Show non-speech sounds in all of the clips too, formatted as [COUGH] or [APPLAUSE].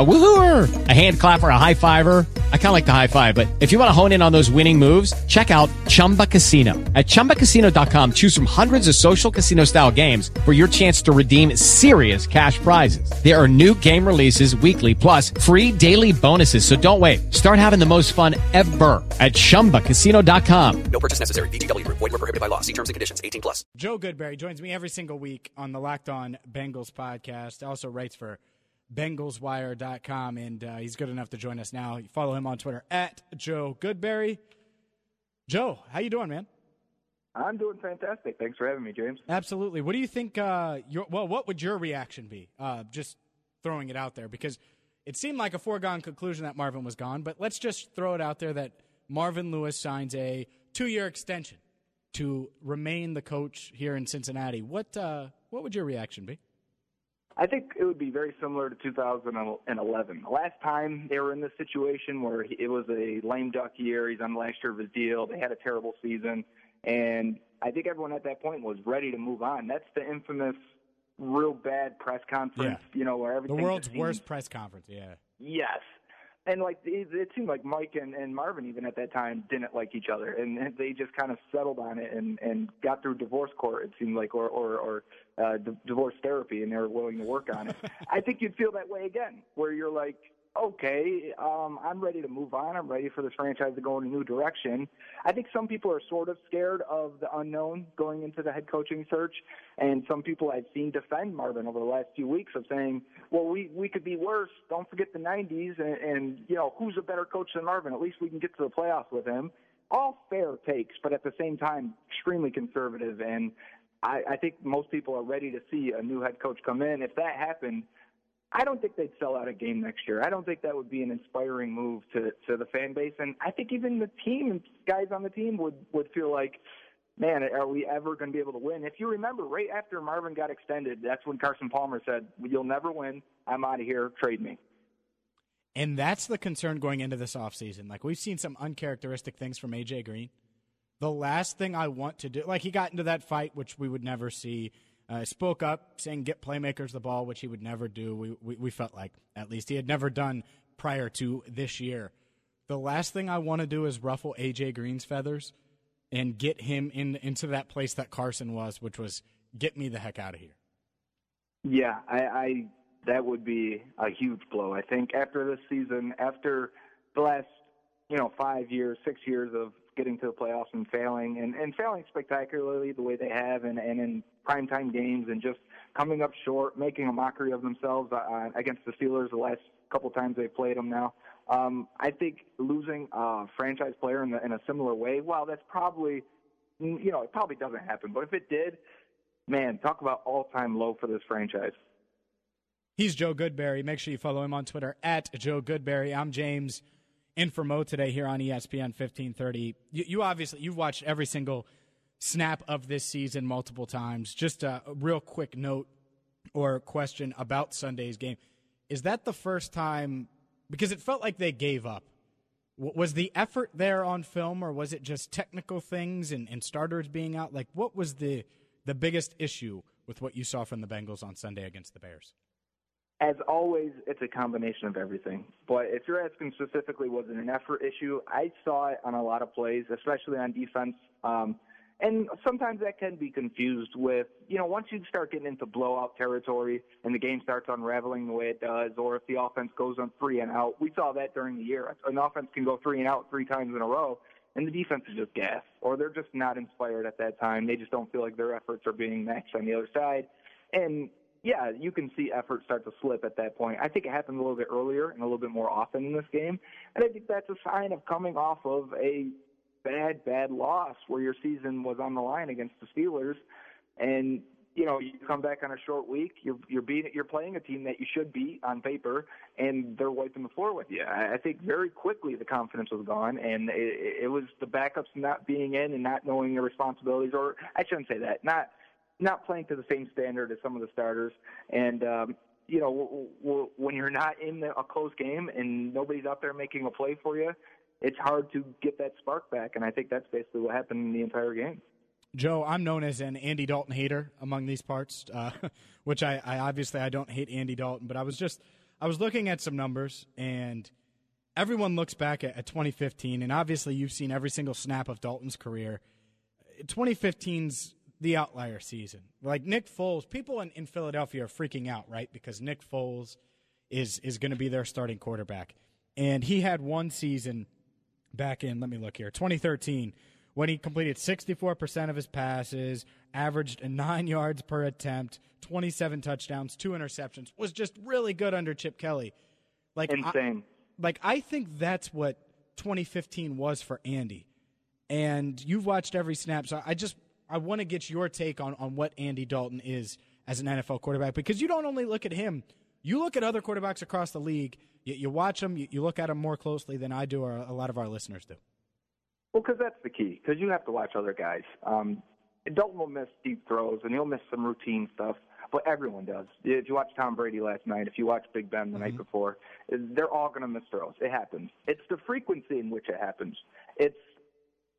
A woohooer, a hand clapper, a high fiver. I kind of like the high five, but if you want to hone in on those winning moves, check out Chumba Casino. At ChumbaCasino.com, choose from hundreds of social casino style games for your chance to redeem serious cash prizes. There are new game releases weekly, plus free daily bonuses. So don't wait. Start having the most fun ever at ChumbaCasino.com. No purchase necessary. VGW Group. Void were prohibited by law. See terms and conditions. 18 plus. Joe Goodberry joins me every single week on the Locked On Bengals podcast. Also writes for BengalsWire.com, and uh, he's good enough to join us now. You follow him on Twitter at Joe Goodberry. Joe, how you doing, man? I'm doing fantastic. Thanks for having me, James. Absolutely. What do you think? Uh, your, well, what would your reaction be? Uh, just throwing it out there because it seemed like a foregone conclusion that Marvin was gone. But let's just throw it out there that Marvin Lewis signs a two-year extension to remain the coach here in Cincinnati. What uh, what would your reaction be? I think it would be very similar to 2011. The last time they were in this situation where it was a lame duck year, he's on the last year of his deal, they had a terrible season, and I think everyone at that point was ready to move on. That's the infamous real bad press conference, Yeah. you know, where everything The world's seems- worst press conference. Yeah. Yes. And like it, it seemed like Mike and, and Marvin even at that time didn't like each other, and they just kind of settled on it and and got through divorce court. It seemed like, or or, or uh, d- divorce therapy, and they were willing to work on it. [LAUGHS] I think you'd feel that way again, where you're like, okay, um, I'm ready to move on. I'm ready for this franchise to go in a new direction. I think some people are sort of scared of the unknown going into the head coaching search, and some people I've seen defend Marvin over the last few weeks of saying, well, we we could be worse. Don't forget the '90s, and, and you know who's a better coach than Marvin? At least we can get to the playoffs with him. All fair takes, but at the same time, extremely conservative. And I, I think most people are ready to see a new head coach come in. If that happened, I don't think they'd sell out a game next year. I don't think that would be an inspiring move to to the fan base, and I think even the team guys on the team would would feel like, man, are we ever going to be able to win? If you remember, right after Marvin got extended, that's when Carson Palmer said, "You'll never win. I'm out of here. Trade me." And that's the concern going into this offseason. Like, we've seen some uncharacteristic things from A.J. Green. The last thing I want to do, like, he got into that fight, which we would never see. Uh, spoke up saying, get playmakers the ball, which he would never do. We, we, we felt like, at least, he had never done prior to this year. The last thing I want to do is ruffle A.J. Green's feathers and get him in, into that place that Carson was, which was, get me the heck out of here. Yeah, I, I that would be a huge blow. I think after this season, after the last you know five years, six years of getting to the playoffs and failing, and and failing spectacularly the way they have, and and in primetime games, and just coming up short, making a mockery of themselves uh, against the Steelers the last couple times they played them now. Um, I think losing a franchise player in, the, in a similar way, well, that's probably, you know, it probably doesn't happen. But if it did, man, talk about all-time low for this franchise. He's Joe Goodberry. Make sure you follow him on Twitter at Joe Goodberry. I'm James in for Mo today here on ESPN 1530. You, you obviously you've watched every single snap of this season multiple times. Just a real quick note or question about Sunday's game: Is that the first time? Because it felt like they gave up. Was the effort there on film, or was it just technical things and, and starters being out? Like, what was the the biggest issue with what you saw from the Bengals on Sunday against the Bears? As always, it's a combination of everything. But if you're asking specifically, was it an effort issue? I saw it on a lot of plays, especially on defense. Um, and sometimes that can be confused with, you know, once you start getting into blowout territory and the game starts unraveling the way it does, or if the offense goes on three and out. We saw that during the year. An offense can go three and out three times in a row, and the defense is just gas, or they're just not inspired at that time. They just don't feel like their efforts are being matched on the other side. And yeah, you can see effort start to slip at that point. I think it happened a little bit earlier and a little bit more often in this game. And I think that's a sign of coming off of a bad, bad loss where your season was on the line against the Steelers. And, you know, you come back on a short week, you're you're beating you're playing a team that you should beat on paper and they're wiping the floor with you. I I think very quickly the confidence was gone and it, it was the backups not being in and not knowing their responsibilities or I shouldn't say that. Not not playing to the same standard as some of the starters. And um, you know, w- w- when you're not in the, a close game and nobody's out there making a play for you, it's hard to get that spark back. And I think that's basically what happened in the entire game. Joe, I'm known as an Andy Dalton hater among these parts, uh, [LAUGHS] which I, I obviously I don't hate Andy Dalton, but I was just I was looking at some numbers and everyone looks back at, at 2015, and obviously you've seen every single snap of Dalton's career. 2015's the outlier season. Like Nick Foles, people in, in Philadelphia are freaking out, right? Because Nick Foles is is going to be their starting quarterback, and he had one season back in. Let me look here, 2013 when he completed 64% of his passes, averaged nine [LAUGHS] yards per attempt, 27 touchdowns, two interceptions, was just really good under Chip Kelly. Like insane. I, like I think that's what 2015 was for Andy. And you've watched every snap, so I just I want to get your take on on what Andy Dalton is as an NFL quarterback because you don't only look at him, you look at other quarterbacks across the league. You, you watch them, you, you, look at them more closely than I do, or a lot of our listeners do. Well, because that's the key. Because you have to watch other guys. Um, Dalton will miss deep throws and he'll miss some routine stuff, but everyone does. If you watch Tom Brady last night, if you watch Big Ben the mm-hmm. night before, they're all going to miss throws. It happens. It's the frequency in which it happens. It's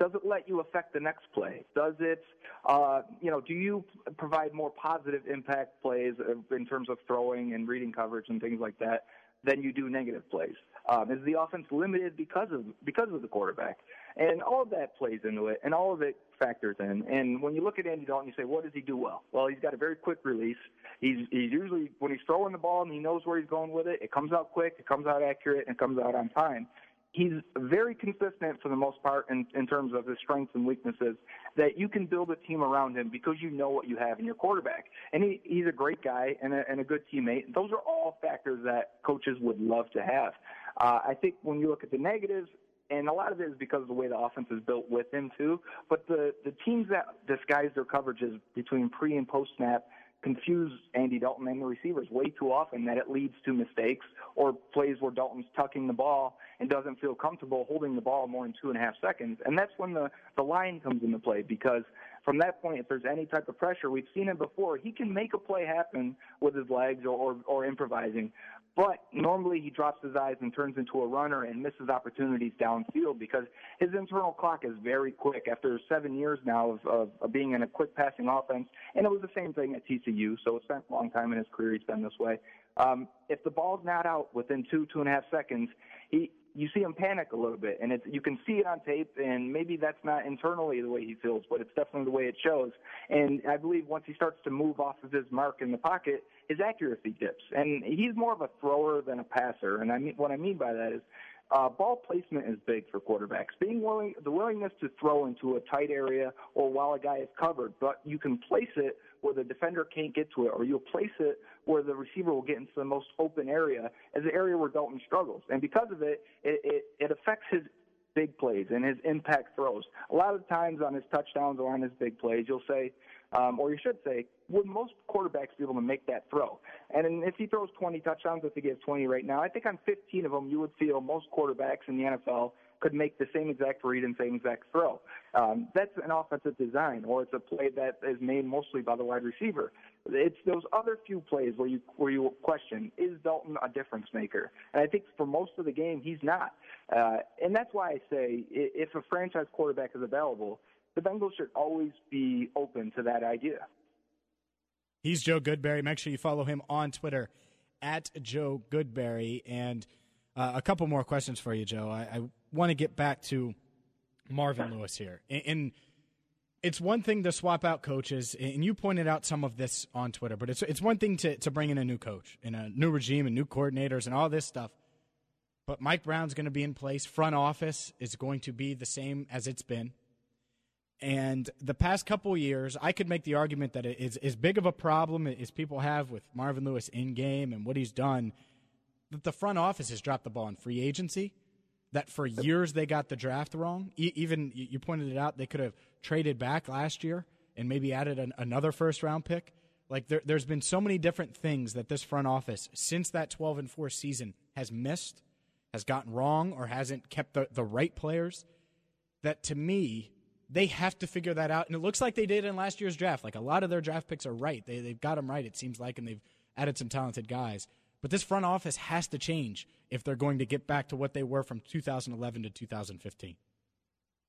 does it let you affect the next play? Does it, uh, you know, do you provide more positive impact plays in terms of throwing and reading coverage and things like that than you do negative plays? Um, is the offense limited because of because of the quarterback? And all of that plays into it, and all of it factors in. And when you look at Andy Dalton, you say, what does he do well? Well, he's got a very quick release. He's he's usually when he's throwing the ball and he knows where he's going with it, it comes out quick, it comes out accurate, and it comes out on time he's very consistent for the most part in, in terms of his strengths and weaknesses that you can build a team around him because you know what you have in your quarterback. And he, he's a great guy and a, and a good teammate. Those are all factors that coaches would love to have. Uh, I think when you look at the negatives, and a lot of it is because of the way the offense is built with him too. But the the teams that disguise their coverages between pre and post snap confuse Andy Dalton and the receivers way too often that it leads to mistakes or plays where Dalton's tucking the ball and doesn't feel comfortable holding the ball more than two and a half seconds. And that's when the, the line comes into play because from that point, if there's any type of pressure, we've seen him before, he can make a play happen with his legs or, or, or improvising. But normally he drops his eyes and turns into a runner and misses opportunities downfield because his internal clock is very quick. After seven years now of, of, of being in a quick passing offense, and it was the same thing at TCU, so it's been a long time in his career he's been this way. Um, if the ball's not out within two, two and a half seconds, he you see him panic a little bit, and it's you can see it on tape. And maybe that's not internally the way he feels, but it's definitely the way it shows. And I believe once he starts to move off of his mark in the pocket, his accuracy dips. And he's more of a thrower than a passer. And I mean what I mean by that is uh, ball placement is big for quarterbacks. Being willing, the willingness to throw into a tight area or while a guy is covered, but you can place it where the defender can't get to it, or you'll place it where the receiver will get into the most open area as an area where Dalton struggles. And because of it, it, it, it affects his big plays and his impact throws. A lot of times on his touchdowns or on his big plays, you'll say, um, or you should say, would most quarterbacks be able to make that throw? And if he throws 20 touchdowns, if he gets 20 right now, I think on 15 of them, you would feel most quarterbacks in the NFL could make the same exact read and same exact throw. Um, that's an offensive design, or it's a play that is made mostly by the wide receiver. It's those other few plays where you where you question is Dalton a difference maker, and I think for most of the game he's not. Uh, and that's why I say if a franchise quarterback is available, the Bengals should always be open to that idea. He's Joe Goodberry. Make sure you follow him on Twitter at Joe Goodberry. And uh, a couple more questions for you, Joe. I, I want to get back to Marvin Lewis here. And, and, it's one thing to swap out coaches, and you pointed out some of this on Twitter, but it's, it's one thing to, to bring in a new coach and a new regime and new coordinators and all this stuff. But Mike Brown's going to be in place. Front office is going to be the same as it's been. And the past couple years, I could make the argument that it is as big of a problem as people have with Marvin Lewis in game and what he's done, that the front office has dropped the ball in free agency. That for years they got the draft wrong. E- even you pointed it out, they could have traded back last year and maybe added an, another first round pick. Like there, there's been so many different things that this front office, since that 12 and 4 season, has missed, has gotten wrong, or hasn't kept the, the right players. That to me, they have to figure that out. And it looks like they did in last year's draft. Like a lot of their draft picks are right. They, they've got them right, it seems like, and they've added some talented guys. But this front office has to change if they're going to get back to what they were from 2011 to 2015.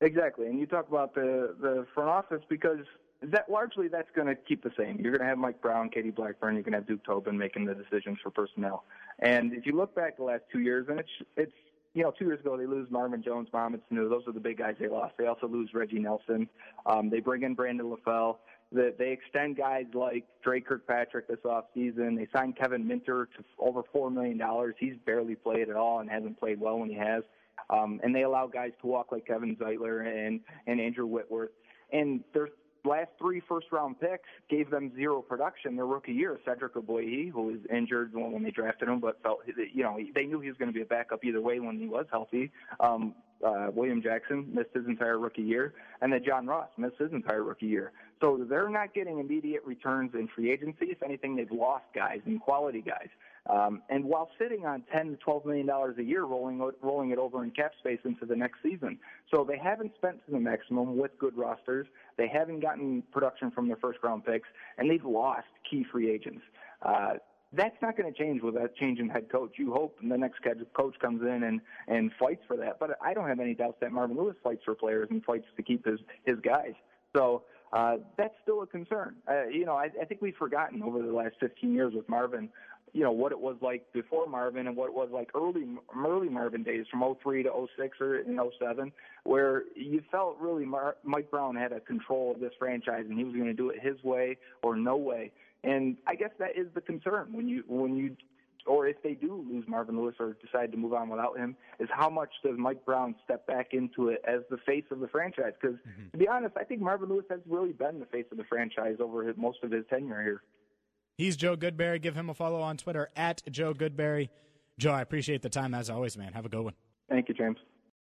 Exactly, and you talk about the the front office because that largely that's going to keep the same. You're going to have Mike Brown, Katie Blackburn. You're going to have Duke Tobin making the decisions for personnel. And if you look back the last two years, and it's it's you know two years ago they lose Marvin Jones, Mohamed Sanu. Those are the big guys they lost. They also lose Reggie Nelson. Um, they bring in Brandon LaFell. They, they extend guys like Dre Kirkpatrick this offseason. They signed Kevin Minter to over four million dollars. He's barely played at all and hasn't played well when he has. Um, and they allow guys to walk like Kevin Zeitler and and Andrew Whitworth. And their last three first round picks gave them zero production their rookie year. Cedric Ogbuehi, who was injured when they drafted him, but felt you know they knew he was going to be a backup either way when he was healthy. Um, uh, William Jackson missed his entire rookie year, and then John Ross missed his entire rookie year. So they're not getting immediate returns in free agency. If anything, they've lost guys and quality guys. Um, and while sitting on 10 to 12 million dollars a year, rolling rolling it over in cap space into the next season, so they haven't spent to the maximum with good rosters. They haven't gotten production from their first round picks, and they've lost key free agents. Uh, that's not going to change with that change in head coach. You hope the next coach comes in and and fights for that. But I don't have any doubts that Marvin Lewis fights for players and fights to keep his his guys. So uh, that's still a concern. Uh, you know, I, I think we've forgotten over the last 15 years with Marvin you know what it was like before Marvin and what it was like early early Marvin days from 03 to 06 or in 07 where you felt really Mar- Mike Brown had a control of this franchise and he was going to do it his way or no way and I guess that is the concern when you when you or if they do lose Marvin Lewis or decide to move on without him, is how much does Mike Brown step back into it as the face of the franchise? Because mm-hmm. to be honest, I think Marvin Lewis has really been the face of the franchise over his, most of his tenure here. He's Joe Goodberry. Give him a follow on Twitter at Joe Goodberry. Joe, I appreciate the time as always, man. Have a good one. Thank you, James.